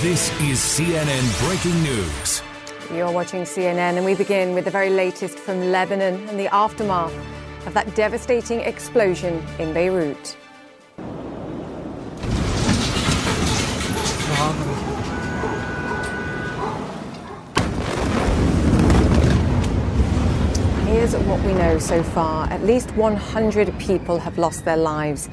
This is CNN Breaking News. You're watching CNN, and we begin with the very latest from Lebanon and the aftermath of that devastating explosion in Beirut. Here's what we know so far. At least 100 people have lost their lives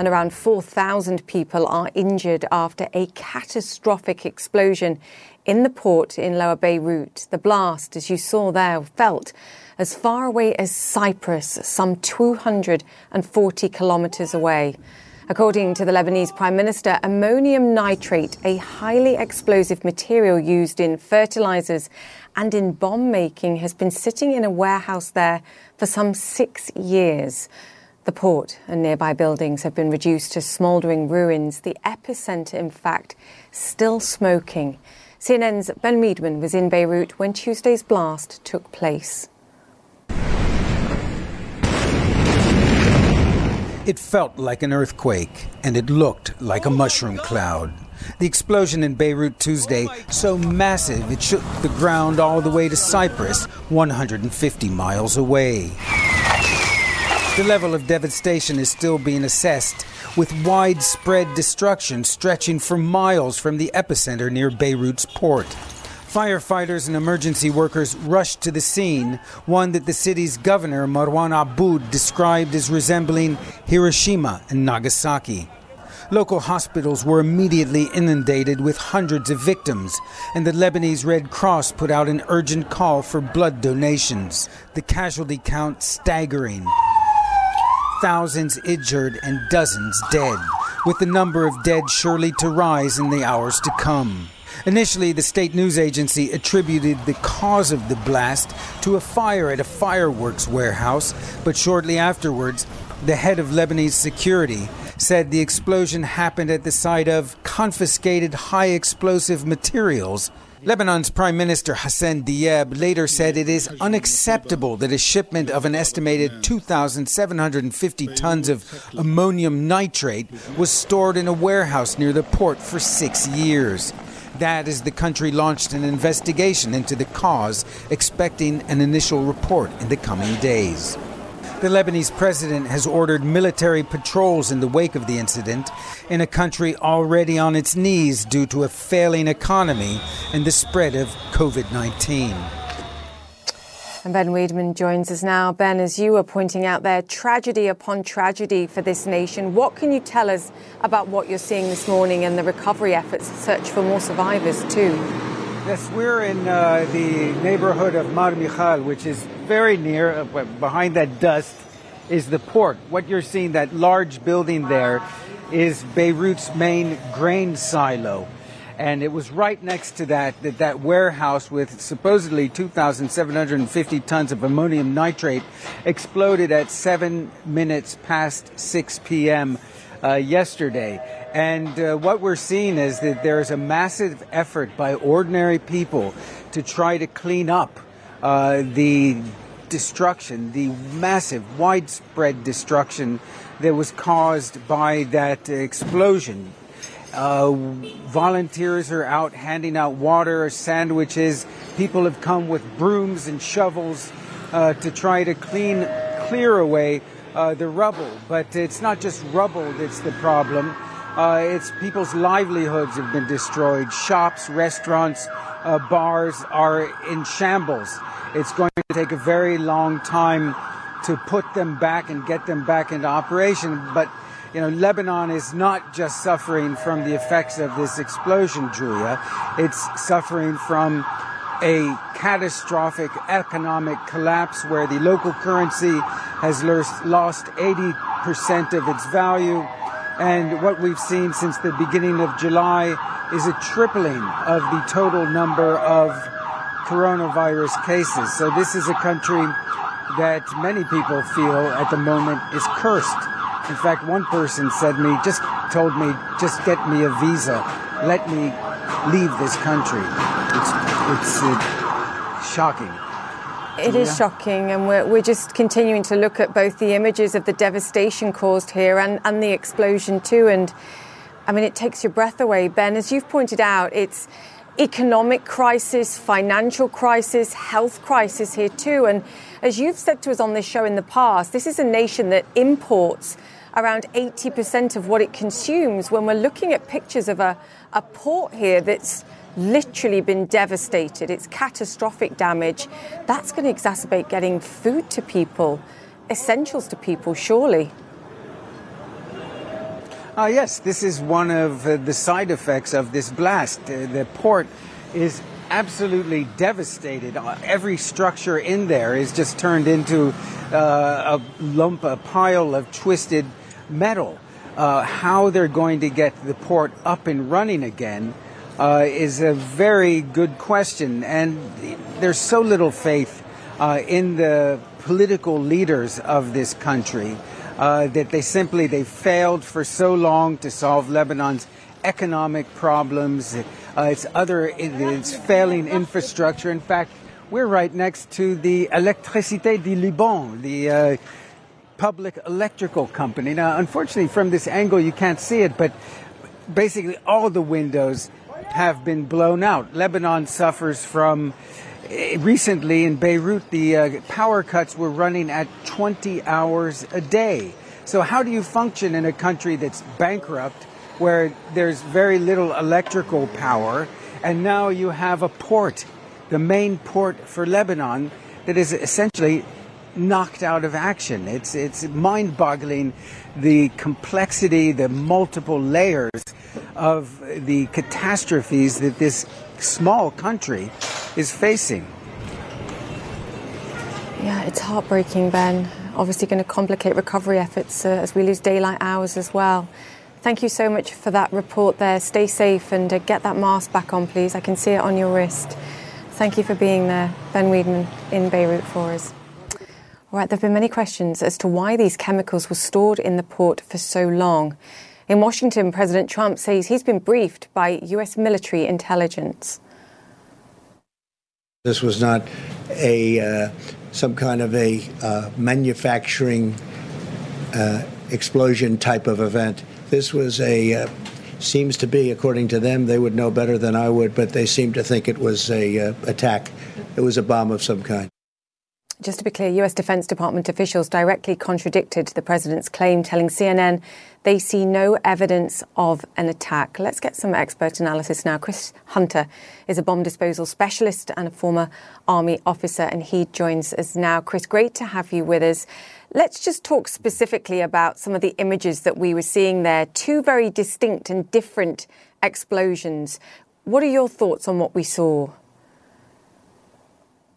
and around 4,000 people are injured after a catastrophic explosion in the port in Lower Beirut. The blast, as you saw there, felt as far away as Cyprus, some 240 kilometres away. According to the Lebanese Prime Minister, ammonium nitrate, a highly explosive material used in fertilizers and in bomb making, has been sitting in a warehouse there for some six years. The port and nearby buildings have been reduced to smouldering ruins. The epicenter, in fact, still smoking. CNN's Ben Wedeman was in Beirut when Tuesday's blast took place. It felt like an earthquake, and it looked like a mushroom cloud. The explosion in Beirut Tuesday, so massive it shook the ground all the way to Cyprus, 150 miles away. The level of devastation is still being assessed, with widespread destruction stretching for miles from the epicenter near Beirut's port. Firefighters and emergency workers rushed to the scene, one that the city's governor, Marwan Aboud, described as resembling Hiroshima and Nagasaki. Local hospitals were immediately inundated with hundreds of victims, and the Lebanese Red Cross put out an urgent call for blood donations, the casualty count staggering thousands injured and dozens dead, with the number of dead surely to rise in the hours to come. Initially, the state news agency attributed the cause of the blast to a fire at a fireworks warehouse, but shortly afterwards, the head of Lebanese security said the explosion happened at the site of confiscated high explosive materials Lebanon's Prime Minister Hassan Diab later said it is unacceptable that a shipment of an estimated 2,750 tons of ammonium nitrate was stored in a warehouse near the port for six years. That is, the country launched an investigation into the cause, expecting an initial report in the coming days. The Lebanese president has ordered military patrols in the wake of the incident in a country already on its knees due to a failing economy and the spread of COVID 19. And Ben Wedeman joins us now. Ben, as you were pointing out there, tragedy upon tragedy for this nation. What can you tell us about what you're seeing this morning and the recovery efforts to search for more survivors, too? Yes, we're in uh, the neighborhood of Mar Mikhael, which is very near, uh, behind that dust is the port. What you're seeing, that large building there, is Beirut's main grain silo. And it was right next to that, that, that warehouse with supposedly 2,750 tons of ammonium nitrate exploded at 7 minutes past 6 p.m. Uh, yesterday. And uh, what we're seeing is that there's a massive effort by ordinary people to try to clean up uh, the destruction, the massive, widespread destruction that was caused by that explosion. Uh, volunteers are out handing out water, sandwiches. People have come with brooms and shovels uh, to try to clean, clear away uh, the rubble. But it's not just rubble that's the problem. Uh, it's people's livelihoods have been destroyed. Shops, restaurants, uh, bars are in shambles. It's going to take a very long time to put them back and get them back into operation. But you know, Lebanon is not just suffering from the effects of this explosion, Julia. It's suffering from a catastrophic economic collapse where the local currency has lost 80% of its value and what we've seen since the beginning of July is a tripling of the total number of coronavirus cases. So this is a country that many people feel at the moment is cursed. In fact, one person said me, just told me, just get me a visa. Let me leave this country. It's, it's uh, shocking. It is shocking, and we're, we're just continuing to look at both the images of the devastation caused here and, and the explosion, too. And I mean, it takes your breath away, Ben. As you've pointed out, it's economic crisis, financial crisis, health crisis here too. And as you've said to us on this show in the past, this is a nation that imports around 80% of what it consumes. When we're looking at pictures of a, a port here that's literally been devastated, it's catastrophic damage, that's going to exacerbate getting food to people, essentials to people, surely. Uh, yes, this is one of uh, the side effects of this blast. Uh, the port is absolutely devastated. Uh, every structure in there is just turned into uh, a lump, a pile of twisted metal. Uh, how they're going to get the port up and running again uh, is a very good question. And there's so little faith uh, in the political leaders of this country uh, that they simply they failed for so long to solve Lebanon's economic problems, uh, its other its failing infrastructure. In fact, we're right next to the Électricité du Liban, the uh, public electrical company. Now, unfortunately, from this angle, you can't see it, but basically all the windows have been blown out. Lebanon suffers from eh, recently in Beirut, the uh, power cuts were running at 20 hours a day. So, how do you function in a country that's bankrupt, where there's very little electrical power, and now you have a port, the main port for Lebanon, that is essentially knocked out of action. It's, it's mind boggling the complexity, the multiple layers of the catastrophes that this small country is facing. Yeah, it's heartbreaking, Ben. Obviously, going to complicate recovery efforts uh, as we lose daylight hours as well. Thank you so much for that report there. Stay safe and uh, get that mask back on, please. I can see it on your wrist. Thank you for being there, Ben Wedeman, in Beirut for us. Right, there have been many questions as to why these chemicals were stored in the port for so long. In Washington, President Trump says he's been briefed by U.S. military intelligence. This was not a uh, some kind of a uh, manufacturing uh, explosion type of event. This was a uh, seems to be, according to them, they would know better than I would, but they seem to think it was a uh, attack. It was a bomb of some kind. Just to be clear, US Defense Department officials directly contradicted the president's claim, telling CNN they see no evidence of an attack. Let's get some expert analysis now. Chris Hunter is a bomb disposal specialist and a former Army officer, and he joins us now. Chris, great to have you with us. Let's just talk specifically about some of the images that we were seeing there. Two very distinct and different explosions. What are your thoughts on what we saw?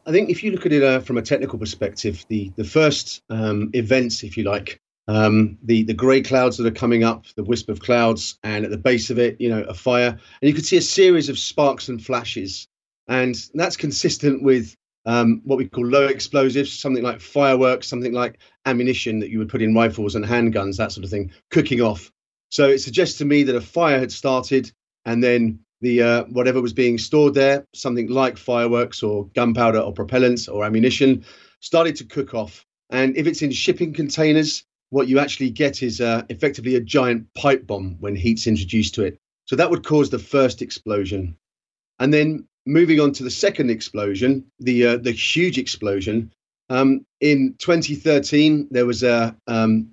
I think if you look at it uh, from a technical perspective, the the first um, events, if you like, um, the the grey clouds that are coming up, the wisp of clouds, and at the base of it, you know, a fire, and you could see a series of sparks and flashes, and that's consistent with um, what we call low explosives, something like fireworks, something like ammunition that you would put in rifles and handguns, that sort of thing, cooking off. So it suggests to me that a fire had started, and then the uh, whatever was being stored there, something like fireworks or gunpowder or propellants or ammunition, started to cook off. And if it's in shipping containers, what you actually get is uh, effectively a giant pipe bomb when heat's introduced to it. So that would cause the first explosion. And then moving on to the second explosion, the uh, the huge explosion. Um, in 2013, there was a um,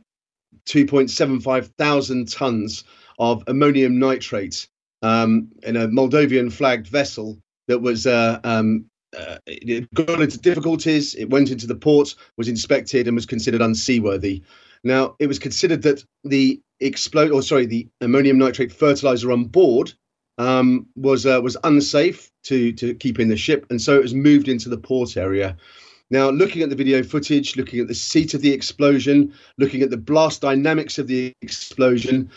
2.75 thousand tons of ammonium nitrate um, in a Moldovan flagged vessel that was uh, um, uh, it got into difficulties. It went into the port, was inspected, and was considered unseaworthy. Now, it was considered that the explode, or sorry, the ammonium nitrate fertilizer on board um, was uh, was unsafe to to keep in the ship, and so it was moved into the port area. Now, looking at the video footage, looking at the seat of the explosion, looking at the blast dynamics of the explosion,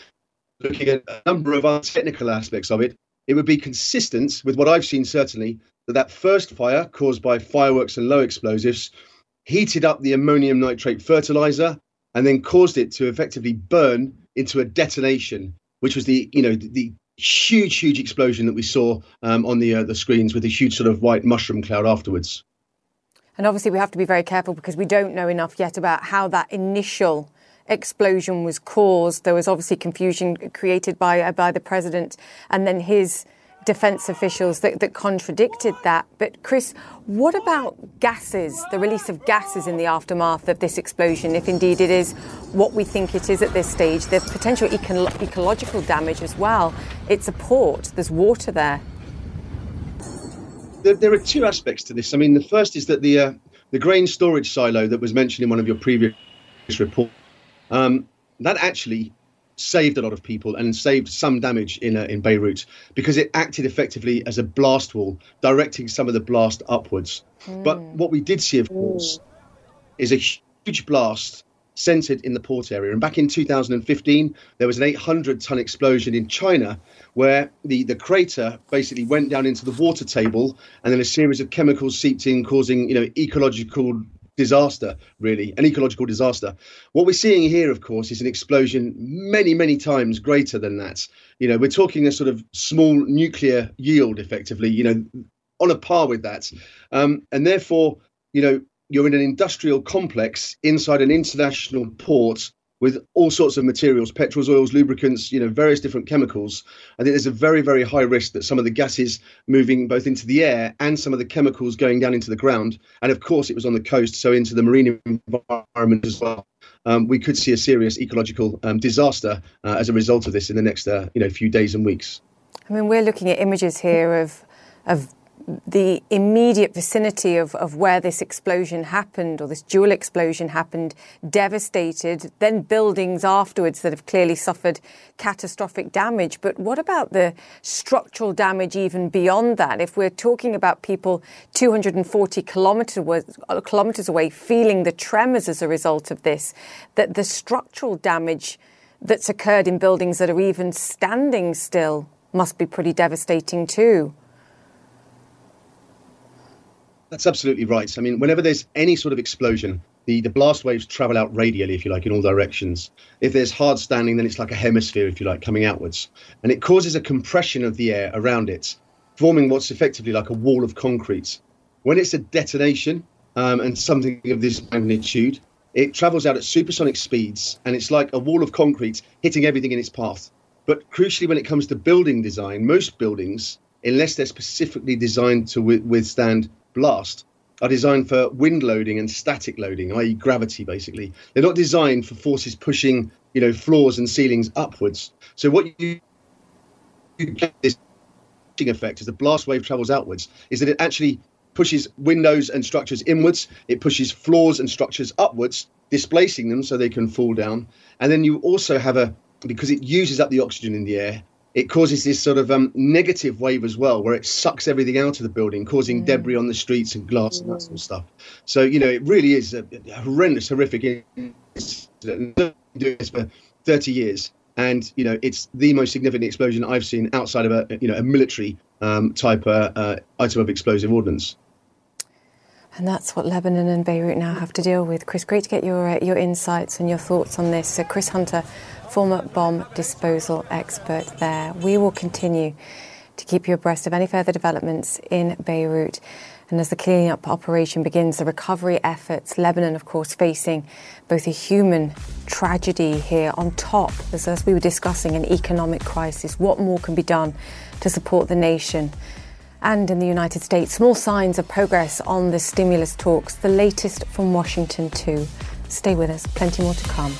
looking at a number of other technical aspects of it, it would be consistent with what I've seen certainly that that first fire caused by fireworks and low explosives heated up the ammonium nitrate fertilizer and then caused it to effectively burn into a detonation, which was the you know the, the huge huge explosion that we saw um, on the uh, the screens with a huge sort of white mushroom cloud afterwards. And obviously, we have to be very careful because we don't know enough yet about how that initial explosion was caused. There was obviously confusion created by by the president, and then his defence officials that, that contradicted that. But Chris, what about gases, the release of gases in the aftermath of this explosion, if indeed it is what we think it is at this stage? The potential eco- ecological damage as well. It's a port. There's water there. There, there, are two aspects to this. I mean, the first is that the uh, the grain storage silo that was mentioned in one of your previous reports um, that actually saved a lot of people and saved some damage in uh, in Beirut because it acted effectively as a blast wall, directing some of the blast upwards. Mm. But what we did see, of course, is a huge blast centered in the port area. And back in 2015, there was an 800 ton explosion in China where the, the crater basically went down into the water table and then a series of chemicals seeped in, causing you know ecological disaster, really, an ecological disaster. What we're seeing here, of course, is an explosion many, many times greater than that. You know, we're talking a sort of small nuclear yield, effectively, you know, on a par with that. Um, and therefore, you know, you're in an industrial complex inside an international port with all sorts of materials petrols oils lubricants you know various different chemicals. I think there's a very very high risk that some of the gases moving both into the air and some of the chemicals going down into the ground. And of course it was on the coast so into the marine environment as well. Um, we could see a serious ecological um, disaster uh, as a result of this in the next uh, you know few days and weeks. I mean we're looking at images here of of the immediate vicinity of, of where this explosion happened or this dual explosion happened devastated, then buildings afterwards that have clearly suffered catastrophic damage. But what about the structural damage even beyond that? If we're talking about people 240 kilometers, kilometers away feeling the tremors as a result of this, that the structural damage that's occurred in buildings that are even standing still must be pretty devastating too. That's absolutely right. I mean, whenever there's any sort of explosion, the, the blast waves travel out radially, if you like, in all directions. If there's hard standing, then it's like a hemisphere, if you like, coming outwards. And it causes a compression of the air around it, forming what's effectively like a wall of concrete. When it's a detonation um, and something of this magnitude, it travels out at supersonic speeds and it's like a wall of concrete hitting everything in its path. But crucially, when it comes to building design, most buildings, unless they're specifically designed to withstand blast are designed for wind loading and static loading, i.e., gravity. Basically, they're not designed for forces pushing, you know, floors and ceilings upwards. So what you, get this effect as the blast wave travels outwards is that it actually pushes windows and structures inwards. It pushes floors and structures upwards, displacing them so they can fall down. And then you also have a because it uses up the oxygen in the air it causes this sort of um, negative wave as well, where it sucks everything out of the building, causing mm. debris on the streets and glass mm. and that sort of stuff. So you know, it really is a, a horrendous, horrific incident. Doing this for 30 years, and you know, it's the most significant explosion I've seen outside of a you know a military um, type uh, uh, item of explosive ordnance. And that's what Lebanon and Beirut now have to deal with. Chris, great to get your uh, your insights and your thoughts on this. So Chris Hunter former bomb disposal expert there. We will continue to keep you abreast of any further developments in Beirut. And as the cleaning up operation begins, the recovery efforts, Lebanon, of course, facing both a human tragedy here on top, as, as we were discussing, an economic crisis. What more can be done to support the nation? And in the United States, small signs of progress on the stimulus talks, the latest from Washington, too. Stay with us, plenty more to come.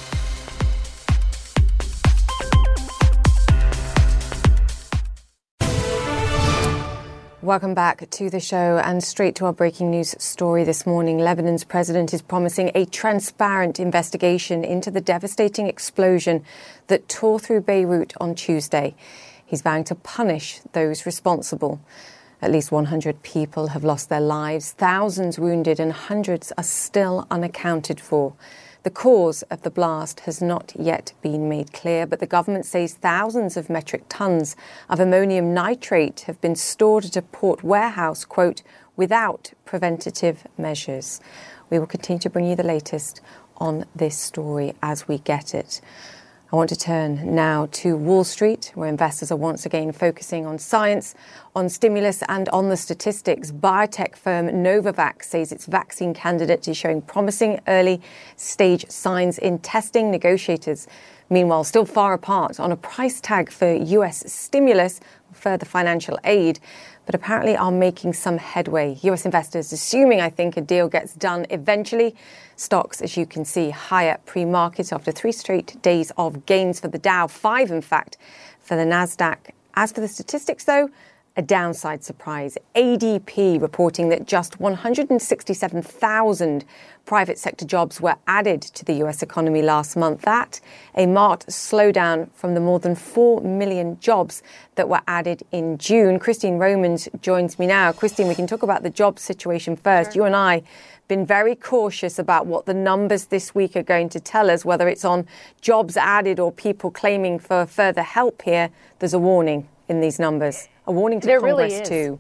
Welcome back to the show and straight to our breaking news story this morning. Lebanon's president is promising a transparent investigation into the devastating explosion that tore through Beirut on Tuesday. He's vowing to punish those responsible. At least 100 people have lost their lives, thousands wounded, and hundreds are still unaccounted for. The cause of the blast has not yet been made clear, but the government says thousands of metric tons of ammonium nitrate have been stored at a port warehouse, quote, without preventative measures. We will continue to bring you the latest on this story as we get it. I want to turn now to Wall Street, where investors are once again focusing on science, on stimulus, and on the statistics. Biotech firm Novavax says its vaccine candidate is showing promising early stage signs in testing. Negotiators, meanwhile, still far apart on a price tag for US stimulus, further financial aid but apparently are making some headway. US investors assuming, I think, a deal gets done eventually. Stocks, as you can see, higher pre market after three straight days of gains for the Dow, five, in fact, for the NASDAQ. As for the statistics, though, a downside surprise. ADP reporting that just 167,000 private sector jobs were added to the US economy last month. That a marked slowdown from the more than 4 million jobs that were added in June. Christine Romans joins me now. Christine, we can talk about the job situation first. Sure. You and I been very cautious about what the numbers this week are going to tell us, whether it's on jobs added or people claiming for further help here. There's a warning in these numbers, a warning to there Congress really too.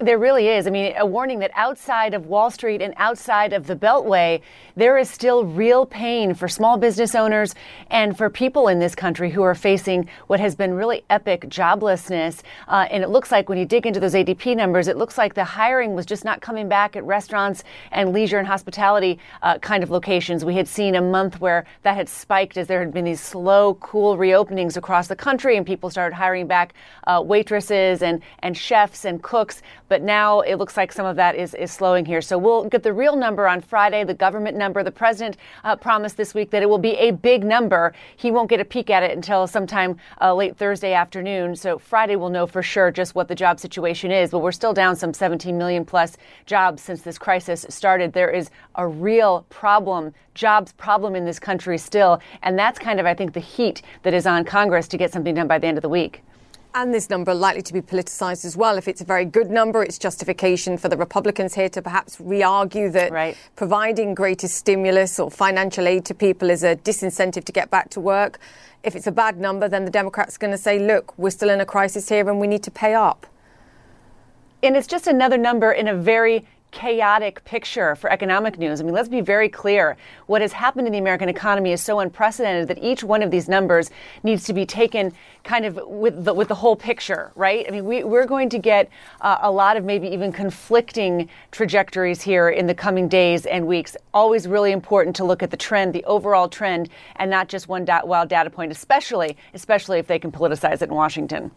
There really is. I mean, a warning that outside of Wall Street and outside of the Beltway, there is still real pain for small business owners and for people in this country who are facing what has been really epic joblessness. Uh, and it looks like when you dig into those ADP numbers, it looks like the hiring was just not coming back at restaurants and leisure and hospitality uh, kind of locations. We had seen a month where that had spiked as there had been these slow, cool reopenings across the country and people started hiring back uh, waitresses and, and chefs and cooks. But now it looks like some of that is, is slowing here. So we'll get the real number on Friday, the government number. The president uh, promised this week that it will be a big number. He won't get a peek at it until sometime uh, late Thursday afternoon. So Friday we'll know for sure just what the job situation is. But we're still down some 17 million plus jobs since this crisis started. There is a real problem, jobs problem in this country still. And that's kind of, I think, the heat that is on Congress to get something done by the end of the week. And this number likely to be politicised as well. If it's a very good number, it's justification for the Republicans here to perhaps re argue that right. providing greater stimulus or financial aid to people is a disincentive to get back to work. If it's a bad number, then the Democrats are going to say, look, we're still in a crisis here and we need to pay up. And it's just another number in a very chaotic picture for economic news. I mean, let's be very clear. What has happened in the American economy is so unprecedented that each one of these numbers needs to be taken kind of with the, with the whole picture, right? I mean, we, we're going to get uh, a lot of maybe even conflicting trajectories here in the coming days and weeks. Always really important to look at the trend, the overall trend, and not just one dot, wild data point, especially, especially if they can politicize it in Washington.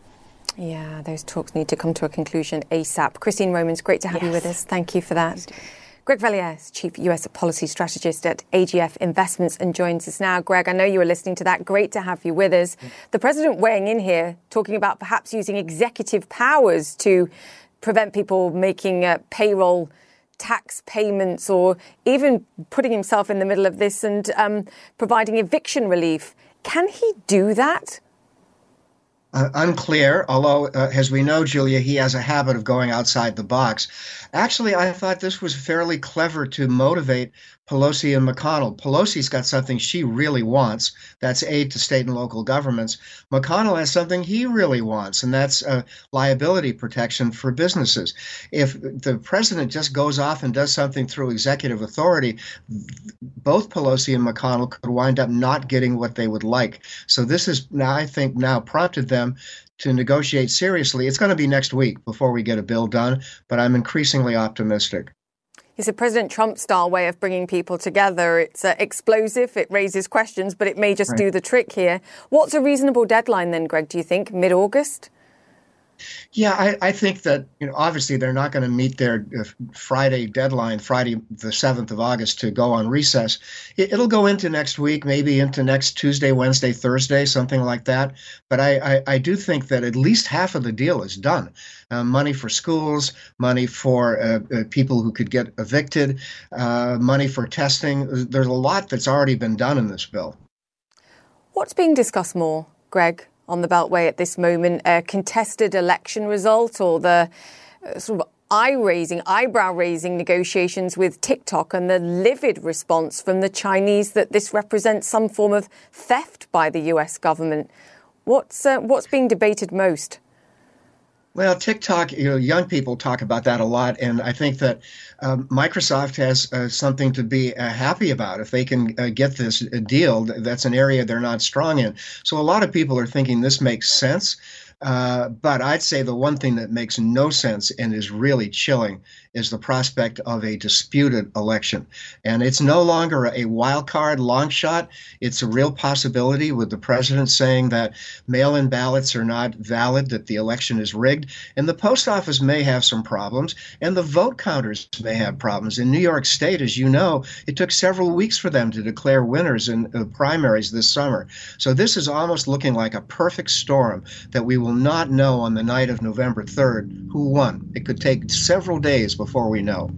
Yeah, those talks need to come to a conclusion ASAP. Christine Romans, great to have yes. you with us. Thank you for that. Greg Valliere, Chief US Policy Strategist at AGF Investments, and joins us now. Greg, I know you were listening to that. Great to have you with us. The President weighing in here, talking about perhaps using executive powers to prevent people making uh, payroll tax payments or even putting himself in the middle of this and um, providing eviction relief. Can he do that? Uh, unclear, although, uh, as we know, Julia, he has a habit of going outside the box. Actually, I thought this was fairly clever to motivate Pelosi and McConnell. Pelosi's got something she really wants that's aid to state and local governments. McConnell has something he really wants, and that's uh, liability protection for businesses. If the president just goes off and does something through executive authority, both Pelosi and McConnell could wind up not getting what they would like. So this is now, I think, now prompted them to negotiate seriously. It's going to be next week before we get a bill done, but I'm increasingly optimistic. It's a President Trump style way of bringing people together. It's uh, explosive, it raises questions, but it may just right. do the trick here. What's a reasonable deadline then, Greg, do you think? Mid August? Yeah, I, I, think that you know obviously they're not going to meet their uh, Friday deadline, Friday the seventh of August, to go on recess. It, will go into next week, maybe into next Tuesday, Wednesday, Thursday, something like that. But I, I, I do think that at least half of the deal is done. Uh, money for schools, money for uh, uh, people who could get evicted, uh, money for testing. There's a lot that's already been done in this bill. What's being discussed more, Greg? On the Beltway at this moment, a contested election result or the uh, sort of eye raising, eyebrow raising negotiations with TikTok and the livid response from the Chinese that this represents some form of theft by the US government. What's, uh, what's being debated most? Well, TikTok, you know, young people talk about that a lot, and I think that um, Microsoft has uh, something to be uh, happy about if they can uh, get this uh, deal. That's an area they're not strong in. So a lot of people are thinking this makes sense. Uh, but I'd say the one thing that makes no sense and is really chilling is the prospect of a disputed election. And it's no longer a wild card long shot. It's a real possibility with the president saying that mail in ballots are not valid, that the election is rigged. And the post office may have some problems, and the vote counters may have problems. In New York State, as you know, it took several weeks for them to declare winners in the primaries this summer. So this is almost looking like a perfect storm that we will not know on the night of November 3rd who won. It could take several days before we know.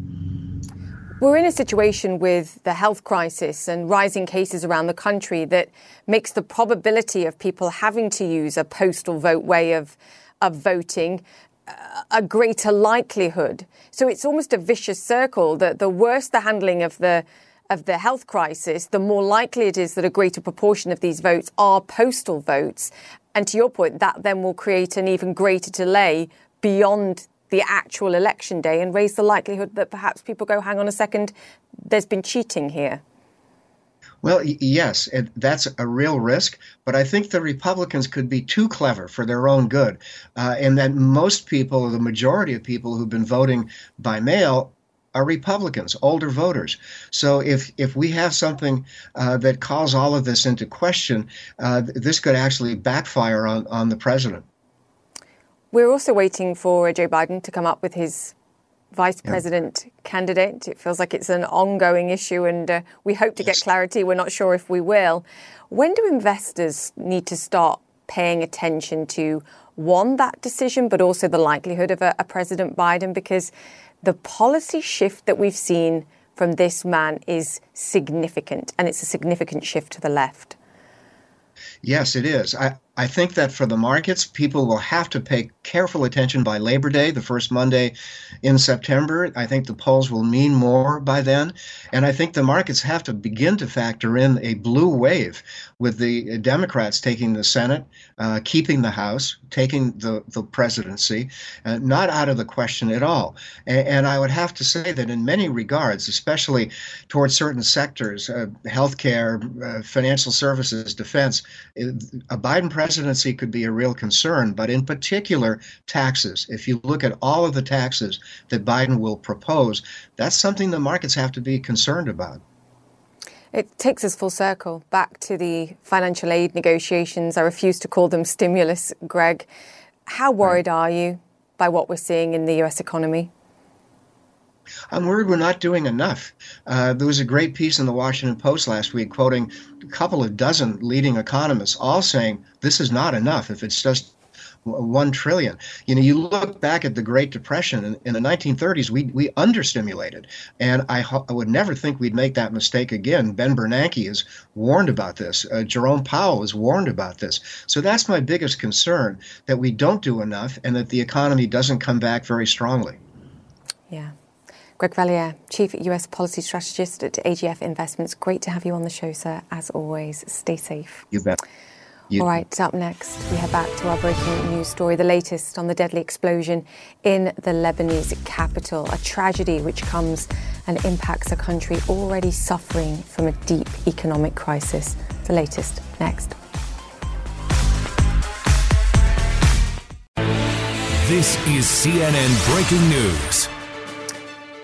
We're in a situation with the health crisis and rising cases around the country that makes the probability of people having to use a postal vote way of, of voting uh, a greater likelihood. So it's almost a vicious circle that the worse the handling of the of the health crisis, the more likely it is that a greater proportion of these votes are postal votes. And to your point, that then will create an even greater delay beyond the actual election day and raise the likelihood that perhaps people go, hang on a second, there's been cheating here? Well, yes, it, that's a real risk, but I think the Republicans could be too clever for their own good, uh, and that most people, the majority of people who've been voting by mail, are Republicans, older voters. So if if we have something uh, that calls all of this into question, uh, this could actually backfire on on the president. We're also waiting for Joe Biden to come up with his vice president candidate. It feels like it's an ongoing issue, and uh, we hope to yes. get clarity. We're not sure if we will. When do investors need to start paying attention to one, that decision, but also the likelihood of a, a President Biden? Because the policy shift that we've seen from this man is significant, and it's a significant shift to the left. Yes, it is. I, I think that for the markets, people will have to pay careful attention by Labor Day, the first Monday in September. I think the polls will mean more by then. And I think the markets have to begin to factor in a blue wave with the Democrats taking the Senate, uh, keeping the House, taking the, the presidency, uh, not out of the question at all. And, and, I would have to say that in many regards, especially towards certain sectors, uh, healthcare, uh, financial services, defense, a Biden presidency could be a real concern, but in particular, taxes. If you look at all of the taxes that Biden will propose, that's something the markets have to be concerned about. It takes us full circle back to the financial aid negotiations. I refuse to call them stimulus, Greg. How worried right. are you by what we're seeing in the US economy? I'm worried we're not doing enough. Uh, there was a great piece in the Washington Post last week quoting a couple of dozen leading economists, all saying this is not enough if it's just one trillion. You know, you look back at the Great Depression in, in the 1930s, we we understimulated, and I, I, would never think we'd make that mistake again. Ben Bernanke has warned about this. Uh, Jerome Powell has warned about this. So that's my biggest concern that we don't do enough, and that the economy doesn't come back very strongly. Yeah. Greg Valliere, Chief US Policy Strategist at AGF Investments. Great to have you on the show, sir. As always, stay safe. You bet. You. All right, up next, we head back to our breaking news story, the latest on the deadly explosion in the Lebanese capital, a tragedy which comes and impacts a country already suffering from a deep economic crisis. The latest next. This is CNN Breaking News.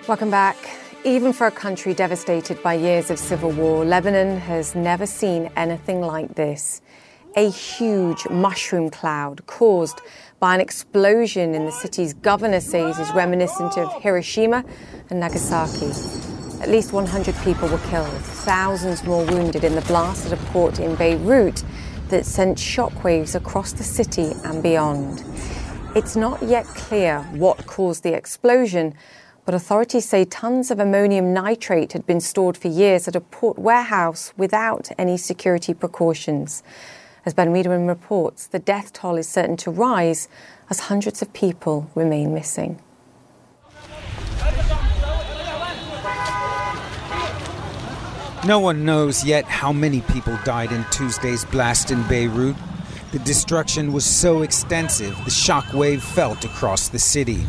Welcome back. Even for a country devastated by years of civil war, Lebanon has never seen anything like this. A huge mushroom cloud caused by an explosion in the city's governor says is reminiscent of Hiroshima and Nagasaki. At least 100 people were killed, thousands more wounded in the blast at a port in Beirut that sent shockwaves across the city and beyond. It's not yet clear what caused the explosion, but authorities say tons of ammonium nitrate had been stored for years at a port warehouse without any security precautions. As Ben Wedeman reports, the death toll is certain to rise as hundreds of people remain missing. No one knows yet how many people died in Tuesday's blast in Beirut. The destruction was so extensive, the shock wave felt across the city.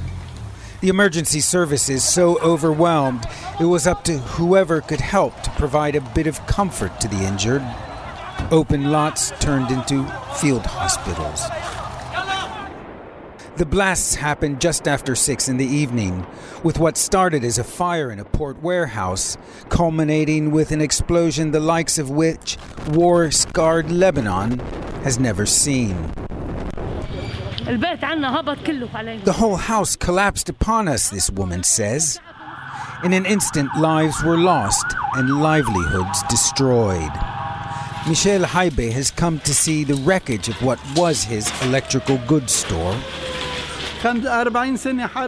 The emergency services so overwhelmed, it was up to whoever could help to provide a bit of comfort to the injured. Open lots turned into field hospitals. The blasts happened just after 6 in the evening, with what started as a fire in a port warehouse, culminating with an explosion the likes of which war scarred Lebanon has never seen. The whole house collapsed upon us, this woman says. In an instant, lives were lost and livelihoods destroyed. Michel Haibe has come to see the wreckage of what was his electrical goods store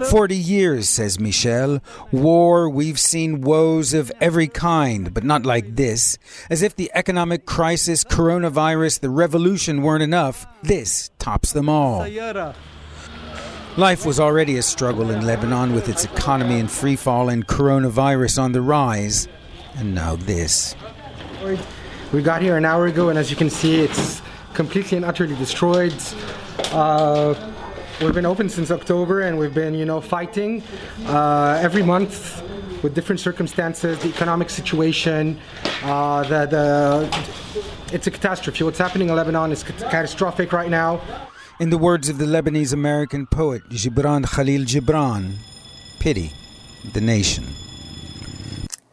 40 years, says Michel. War, we've seen woes of every kind, but not like this. As if the economic crisis, coronavirus, the revolution weren't enough, this tops them all. Life was already a struggle in Lebanon with its economy in free fall and coronavirus on the rise. And now this. We got here an hour ago, and as you can see, it's completely and utterly destroyed. Uh, We've been open since October, and we've been, you know, fighting uh, every month with different circumstances, the economic situation, uh, the, the it's a catastrophe. What's happening in Lebanon is catastrophic right now. In the words of the Lebanese American poet Gibran Khalil Gibran, pity the nation.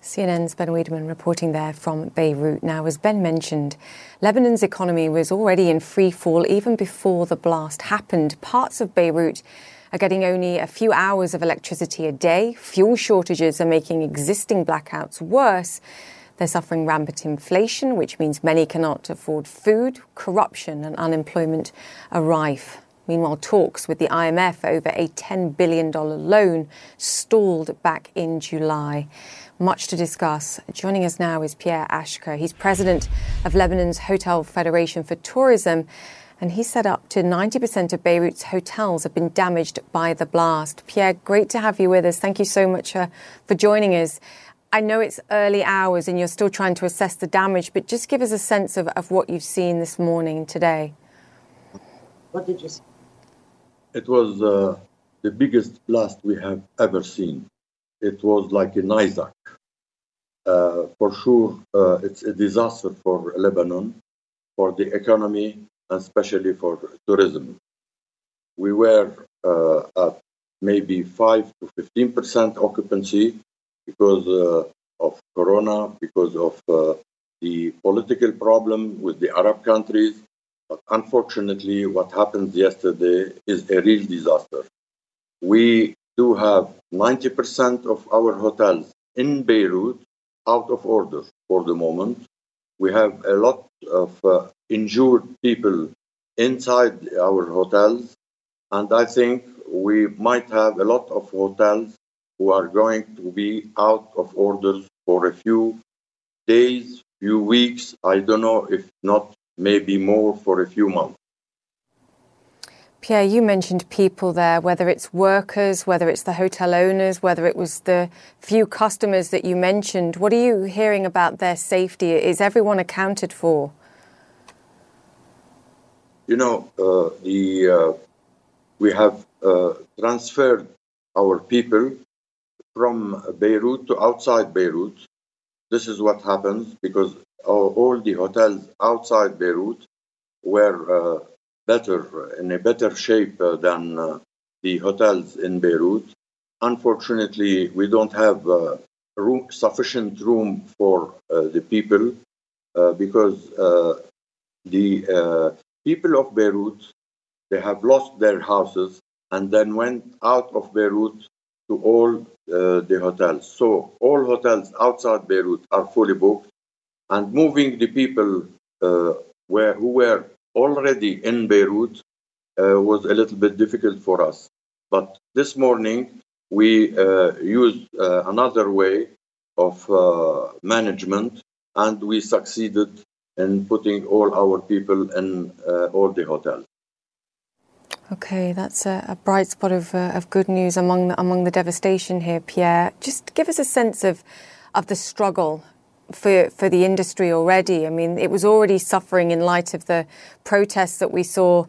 CNN's Ben Wedeman reporting there from Beirut. Now, as Ben mentioned, Lebanon's economy was already in free fall even before the blast happened. Parts of Beirut are getting only a few hours of electricity a day. Fuel shortages are making existing blackouts worse. They're suffering rampant inflation, which means many cannot afford food. Corruption and unemployment are rife. Meanwhile, talks with the IMF over a $10 billion loan stalled back in July. Much to discuss. Joining us now is Pierre Achkar. He's president of Lebanon's Hotel Federation for Tourism. And he said up to 90% of Beirut's hotels have been damaged by the blast. Pierre, great to have you with us. Thank you so much uh, for joining us. I know it's early hours and you're still trying to assess the damage, but just give us a sense of, of what you've seen this morning and today. What did you see? It was uh, the biggest blast we have ever seen. It was like an Isaac. Uh, for sure, uh, it's a disaster for Lebanon, for the economy, and especially for tourism. We were uh, at maybe 5 to 15 percent occupancy because of Corona, because of the political problem with the Arab countries, but unfortunately, what happened yesterday is a real disaster. We do have 90% of our hotels in Beirut out of order for the moment. We have a lot of uh, injured people inside our hotels, and I think we might have a lot of hotels who are going to be out of order for a few days, few weeks. I don't know if not maybe more for a few months. Pierre, you mentioned people there, whether it's workers, whether it's the hotel owners, whether it was the few customers that you mentioned. What are you hearing about their safety? Is everyone accounted for? You know, uh, the uh, we have uh, transferred our people from Beirut to outside Beirut. This is what happens because all the hotels outside Beirut were uh, better, in a better shape uh, than uh, the hotels in Beirut. Unfortunately, we don't have room, sufficient room for the people because the people of Beirut they have lost their houses and then went out of Beirut to all uh, the hotels. So all hotels outside Beirut are fully booked and moving the people uh, where, who were already in Beirut uh, was a little bit difficult for us. But this morning, we uh, used uh, another way of uh, management and we succeeded in putting all our people in uh, all the hotels. Okay, that's a, a bright spot of, of good news among the, among the devastation here, Pierre. Just give us a sense of, of the struggle for, for the industry already. I mean, it was already suffering in light of the protests that we saw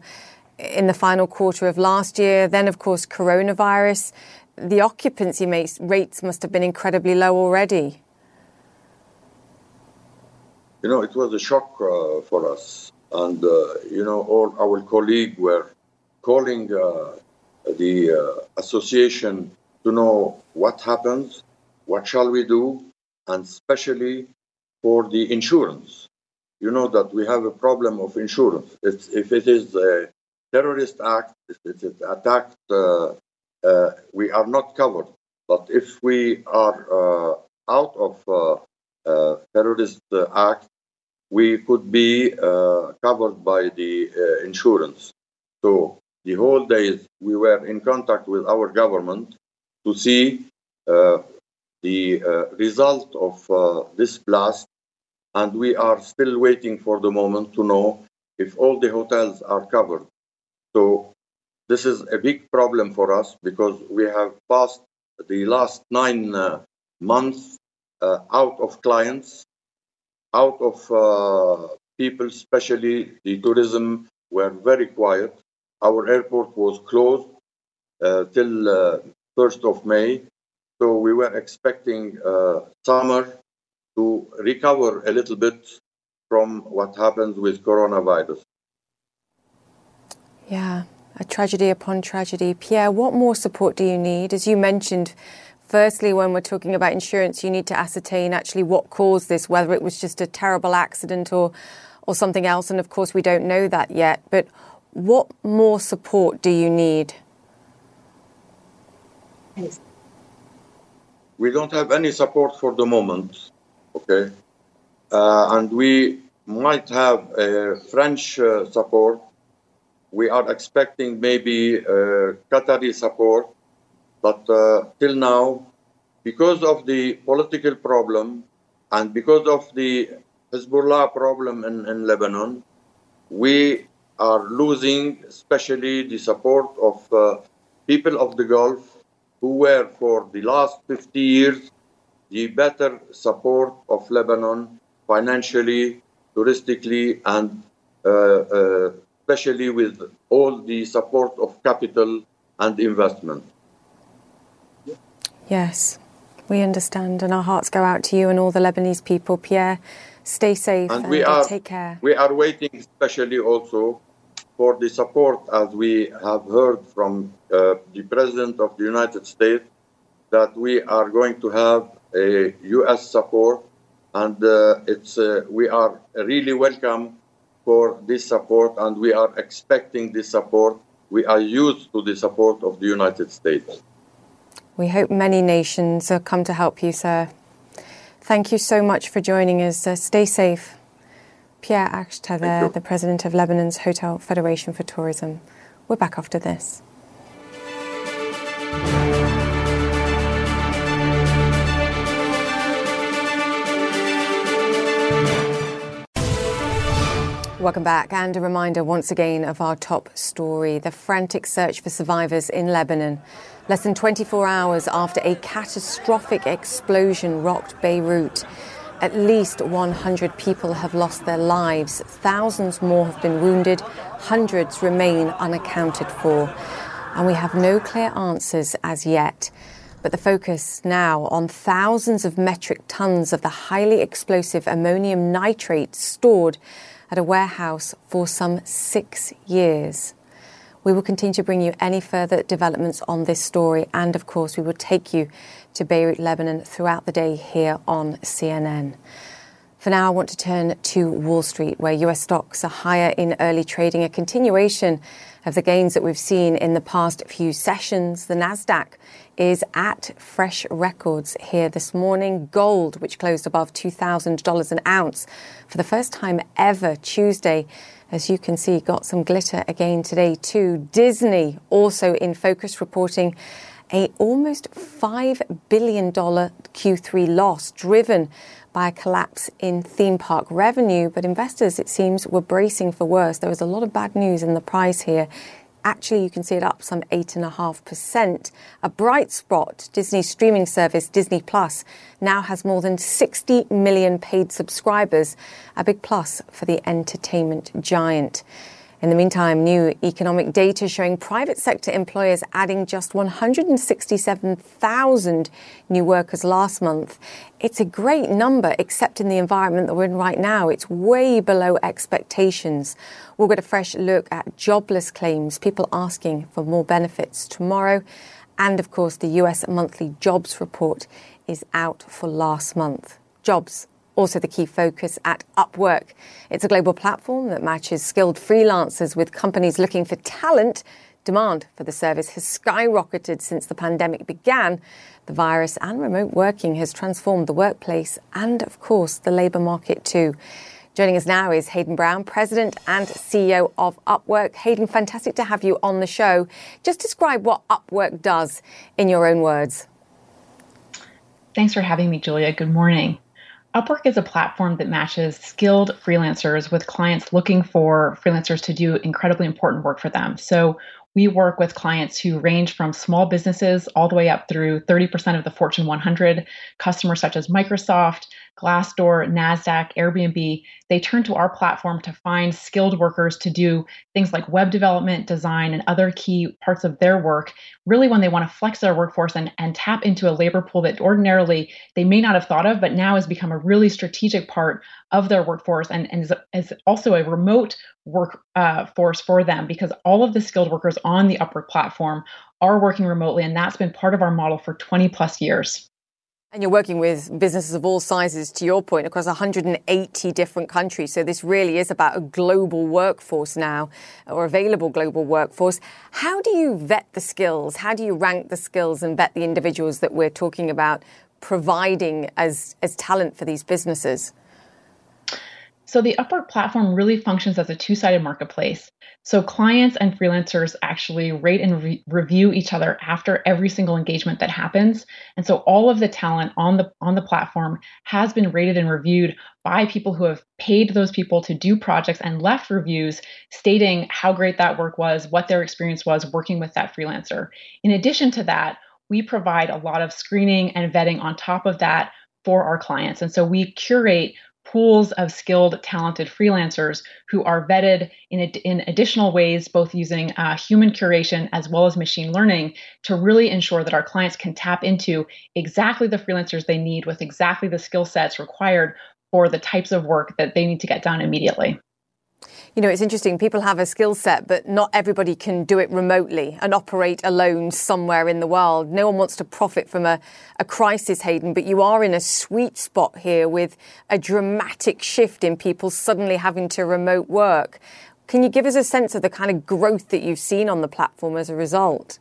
in the final quarter of last year. Then, of course, coronavirus. The occupancy rates must have been incredibly low already. You know, it was a shock uh, for us. And, uh, you know, all our colleagues were calling uh, the uh, association to know what happens, what shall we do, and especially for the insurance. You know that we have a problem of insurance. It's, if it is a terrorist act, if it is attacked, uh, uh, we are not covered. But if we are uh, out of uh, uh, terrorist act, we could be uh, covered by the insurance. So the whole days we were in contact with our government to see the uh, result of uh, this blast, and we are still waiting for the moment to know if all the hotels are covered. So this is a big problem for us because we have passed the last nine uh, months uh, out of clients, out of uh, people, especially the tourism, were very quiet. Our airport was closed uh, till 1st of May, so we were expecting uh, summer to recover a little bit from what happens with coronavirus. Yeah, a tragedy upon tragedy. Pierre, what more support do you need? As you mentioned, firstly, when we're talking about insurance, you need to ascertain actually what caused this, whether it was just a terrible accident or, or something else. And of course, we don't know that yet. But what more support do you need? We don't have any support for the moment, okay? Uh, and we might have French uh, support. We are expecting maybe uh, Qatari support, but uh, till now, because of the political problem and because of the Hezbollah problem in, in Lebanon, we are losing especially the support of uh, people of the Gulf who were for the last 50 years the better support of Lebanon financially, touristically, and uh, uh, especially with all the support of capital and investment. Yes, we understand, and our hearts go out to you and all the Lebanese people. Pierre, stay safe and, and we are, take care. We are waiting, especially also for the support, as we have heard from uh, the President of the United States, that we are going to have a U.S. support, and uh, it's uh, we are really welcome for this support, and we are expecting this support. We are used to the support of the United States. We hope many nations have come to help you, sir. Thank you so much for joining us. Stay safe. Pierre Achkar, the president of Lebanon's Hotel Federation for Tourism. We're back after this. Welcome back, and a reminder once again of our top story the frantic search for survivors in Lebanon. Less than 24 hours after a catastrophic explosion rocked Beirut. At least 100 people have lost their lives, thousands more have been wounded, hundreds remain unaccounted for. And we have no clear answers as yet. But the focus now on thousands of metric tons of the highly explosive ammonium nitrate stored at a warehouse for some six years. We will continue to bring you any further developments on this story, and of course, we will take you to Beirut, Lebanon throughout the day here on CNN. For now, I want to turn to Wall Street, where US stocks are higher in early trading, a continuation of the gains that we've seen in the past few sessions. The NASDAQ is at fresh records here this morning. Gold, which closed above $2,000 an ounce for the first time ever Tuesday, as you can see, got some glitter again today too. Disney also in focus, reporting a almost $5 billion Q3 loss driven by a collapse in theme park revenue. But investors, it seems, were bracing for worse. There was a lot of bad news in the price here. Actually, you can see it up some 8.5%. A bright spot, Disney's streaming service, Disney Plus, now has more than 60 million paid subscribers, a big plus for the entertainment giant. In the meantime, new economic data showing private sector employers adding just 167,000 new workers last month. It's a great number, except in the environment that we're in right now. It's way below expectations. We'll get a fresh look at jobless claims, people asking for more benefits tomorrow. And of course, the US monthly jobs report is out for last month. Jobs also the key focus at Upwork. It's a global platform that matches skilled freelancers with companies looking for talent. Demand for the service has skyrocketed since the pandemic began. The virus and remote working has transformed the workplace and, of course, the labour market too. Joining us now is Hayden Brown, President and CEO of Upwork. Hayden, fantastic to have you on the show. Just describe what Upwork does in your own words. Thanks for having me, Julia. Good morning. Upwork is a platform that matches skilled freelancers with clients looking for freelancers to do incredibly important work for them. So we work with clients who range from small businesses all the way up through 30% of the Fortune 100, customers such as Microsoft, Glassdoor, NASDAQ, Airbnb. They turn to our platform to find skilled workers to do things like web development, design, and other key parts of their work, really when they want to flex their workforce and, and tap into a labor pool that ordinarily they may not have thought of, but now has become a really strategic part of their workforce and, and is, is also a remote work uh, for them because all of the skilled workers on the Upwork platform are working remotely, and that's been part of our model for 20 plus years. And you're working with businesses of all sizes, to your point, across 180 different countries. So this really is about a global workforce now, or available global workforce. How do you vet the skills? How do you rank the skills and vet the individuals that we're talking about providing as, as talent for these businesses? So the Upwork platform really functions as a two sided marketplace. So clients and freelancers actually rate and re- review each other after every single engagement that happens. And so all of the talent on the on the platform has been rated and reviewed by people who have paid those people to do projects and left reviews stating how great that work was, what their experience was working with that freelancer. In addition to that, we provide a lot of screening and vetting on top of that for our clients. And so we curate pools of skilled, talented freelancers who are vetted in, in additional ways, both using uh, human curation as well as machine learning, to really ensure that our clients can tap into exactly the freelancers they need with exactly the skill sets required for the types of work that they need to get done immediately. You know, it's interesting. People have a skill set, but not everybody can do it remotely and operate alone somewhere in the world. No one wants to profit from a, a crisis, Hayden, but you are in a sweet spot here with a dramatic shift in people suddenly having to remote work. Can you give us a sense of the kind of growth that you've seen on the platform as a result?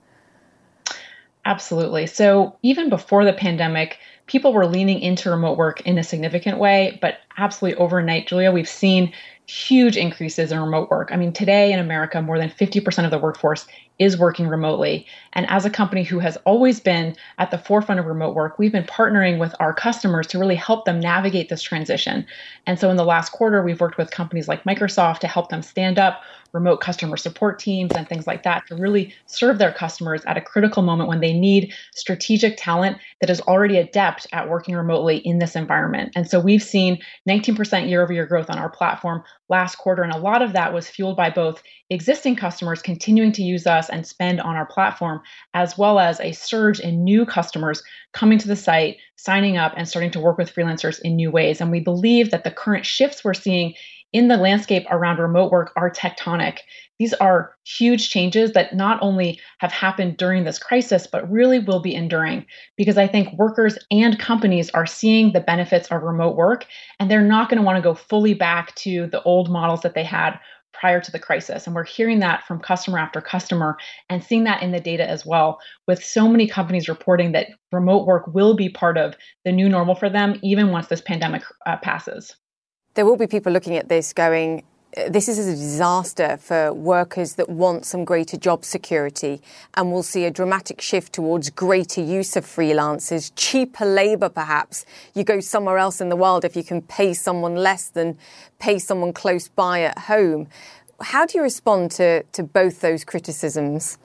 Absolutely. So, even before the pandemic, people were leaning into remote work in a significant way, but absolutely overnight, Julia, we've seen huge increases in remote work. I mean, today in America, more than 50% of the workforce is working remotely. And as a company who has always been at the forefront of remote work, we've been partnering with our customers to really help them navigate this transition. And so in the last quarter, we've worked with companies like Microsoft to help them stand up remote customer support teams and things like that to really serve their customers at a critical moment when they need strategic talent that is already adept at working remotely in this environment. And so we've seen 19% year over year growth on our platform last quarter. And a lot of that was fueled by both existing customers continuing to use us and spend on our platform, as well as a surge in new customers coming to the site, signing up, and starting to work with freelancers in new ways. And we believe that the current shifts we're seeing in the landscape around remote work are tectonic. These are huge changes that not only have happened during this crisis, but really will be enduring because I think workers and companies are seeing the benefits of remote work and they're not going to want to go fully back to the old models that they had prior to the crisis. And we're hearing that from customer after customer and seeing that in the data as well, with so many companies reporting that remote work will be part of the new normal for them, even once this pandemic uh, passes. There will be people looking at this going, uh, this is a disaster for workers that want some greater job security, and we'll see a dramatic shift towards greater use of freelancers, cheaper labour perhaps. You go somewhere else in the world if you can pay someone less than pay someone close by at home. How do you respond to, to both those criticisms?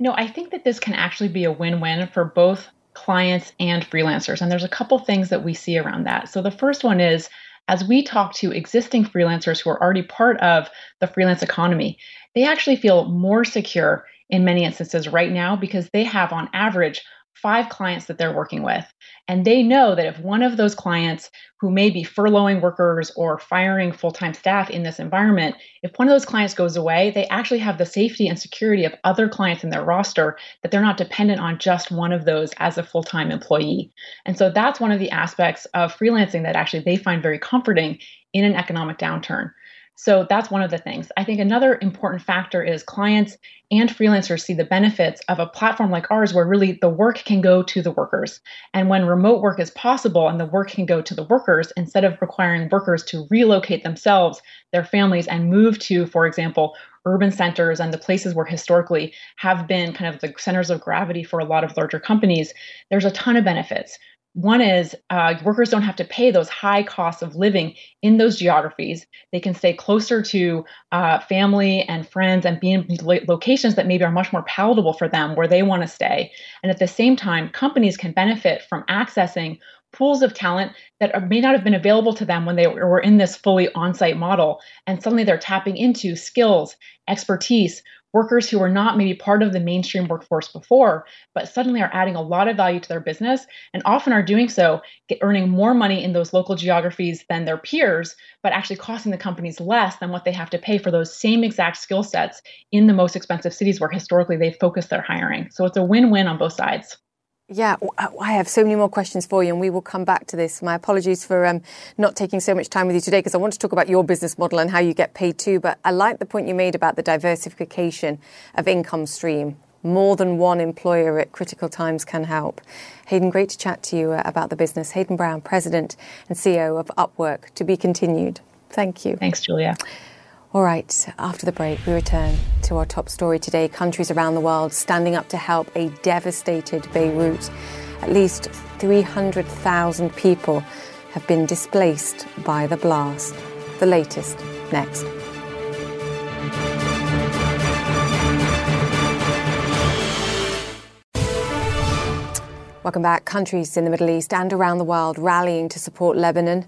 No, I think that this can actually be a win win for both clients and freelancers. And there's a couple things that we see around that. So the first one is as we talk to existing freelancers who are already part of the freelance economy, they actually feel more secure in many instances right now because they have, on average, five clients that they're working with. And they know that if one of those clients who may be furloughing workers or firing full time staff in this environment, if one of those clients goes away, they actually have the safety and security of other clients in their roster that they're not dependent on just one of those as a full time employee. And so that's one of the aspects of freelancing that actually they find very comforting in an economic downturn. So that's one of the things. I think another important factor is clients and freelancers see the benefits of a platform like ours where really the work can go to the workers. And when remote work is possible and the work can go to the workers instead of requiring workers to relocate themselves, their families, and move to, for example, urban centers and the places where historically have been kind of the centers of gravity for a lot of larger companies, there's a ton of benefits. One is uh, workers don't have to pay those high costs of living in those geographies. They can stay closer to uh, family and friends and be in locations that maybe are much more palatable for them where they want to stay. And at the same time, companies can benefit from accessing pools of talent that may not have been available to them when they were in this fully on site model. And suddenly they're tapping into skills, expertise, workers who were not maybe part of the mainstream workforce before, but suddenly are adding a lot of value to their business and often are doing so, get, earning more money in those local geographies than their peers, but actually costing the companies less than what they have to pay for those same exact skill sets in the most expensive cities where historically they've focused their hiring. So it's a win win on both sides. Yeah, I have so many more questions for you, and we will come back to this. My apologies for um, not taking so much time with you today because I want to talk about your business model and how you get paid too. But I like the point you made about the diversification of income stream. More than one employer at critical times can help. Hayden, great to chat to you uh, about the business. Hayden Brown, President and CEO of Upwork, to be continued. Thank you. Thanks, Julia. All right, after the break, we return to our top story today countries around the world standing up to help a devastated Beirut. At least 300,000 people have been displaced by the blast. The latest next. Welcome back. Countries in the Middle East and around the world rallying to support Lebanon.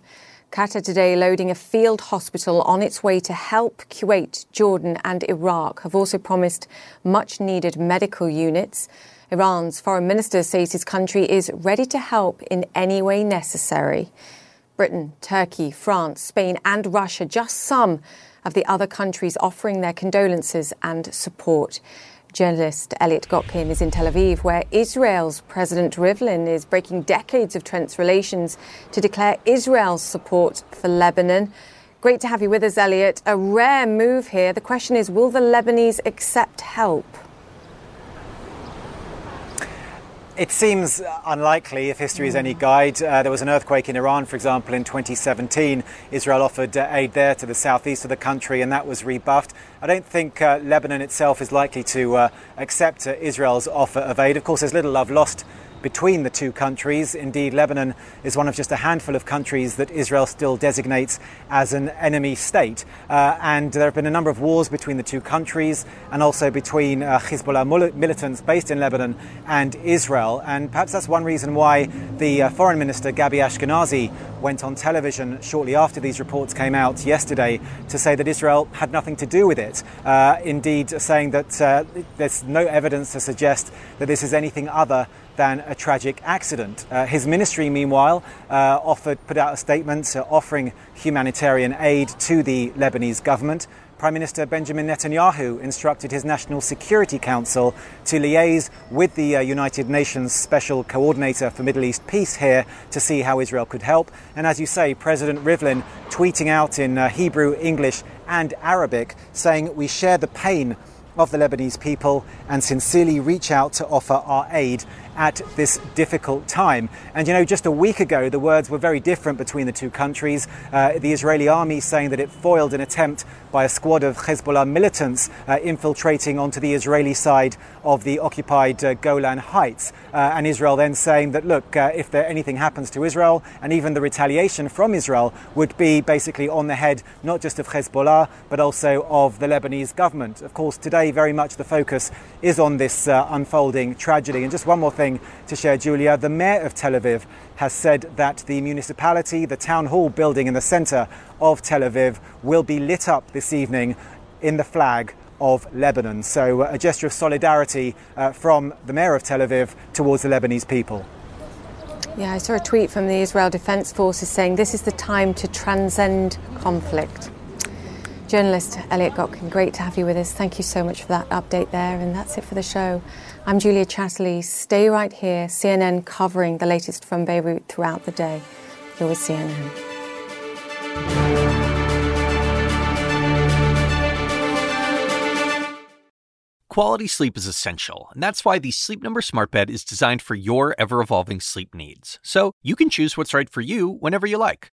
Qatar today loading a field hospital on its way to help Kuwait, Jordan, and Iraq have also promised much needed medical units. Iran's foreign minister says his country is ready to help in any way necessary. Britain, Turkey, France, Spain, and Russia, just some of the other countries offering their condolences and support. Journalist Elliott Gotkine is in Tel Aviv, where Israel's President Rivlin is breaking decades of tense relations to declare Israel's support for Lebanon. Great to have you with us, Elliott. A rare move here. The question is will the Lebanese accept help? It seems unlikely if history is any guide. Uh, there was an earthquake in Iran, for example, in 2017. Israel offered uh, aid there to the southeast of the country, and that was rebuffed. I don't think uh, Lebanon itself is likely to uh, accept uh, Israel's offer of aid. Of course, there's little love lost between the two countries. Indeed, Lebanon is one of just a handful of countries that Israel still designates as an enemy state. Uh, and there have been a number of wars between the two countries and also between uh, Hezbollah militants based in Lebanon and Israel. And perhaps that's one reason why the uh, Foreign Minister, Gabi Ashkenazi, went on television shortly after these reports came out yesterday to say that Israel had nothing to do with it. Uh, indeed, saying that uh, there's no evidence to suggest that this is anything other than a tragic accident. Uh, his ministry, meanwhile, uh, offered, put out a statement uh, offering humanitarian aid to the Lebanese government. Prime Minister Benjamin Netanyahu instructed his National Security Council to liaise with the uh, United Nations Special Coordinator for Middle East Peace here to see how Israel could help. And as you say, President Rivlin tweeting out in uh, Hebrew, English, and Arabic saying, We share the pain of the Lebanese people and sincerely reach out to offer our aid at this difficult time. And you know, just a week ago, the words were very different between the two countries. Uh, the Israeli army saying that it foiled an attempt by a squad of Hezbollah militants uh, infiltrating onto the Israeli side of the occupied uh, Golan Heights. Uh, and Israel then saying that, look, uh, if there anything happens to Israel, and even the retaliation from Israel would be basically on the head not just of Hezbollah, but also of the Lebanese government. Of course, today, very much the focus is on this uh, unfolding tragedy. And just one more thing thing to share, Julia. The mayor of Tel Aviv has said that the municipality, the town hall building in the center of Tel Aviv, will be lit up this evening in the flag of Lebanon. So, uh, a gesture of solidarity uh, from the mayor of Tel Aviv towards the Lebanese people. Yeah, I saw a tweet from the Israel Defense Forces saying this is the time to transcend conflict. Journalist Elliott Gotkine, great to have you with us. Thank you so much for that update there. And that's it for the show. I'm Julia Chatterley. Stay right here. CNN covering the latest from Beirut throughout the day. You're with CNN. Quality sleep is essential, and that's why the Sleep Number Smart Bed is designed for your ever evolving sleep needs. So you can choose what's right for you whenever you like.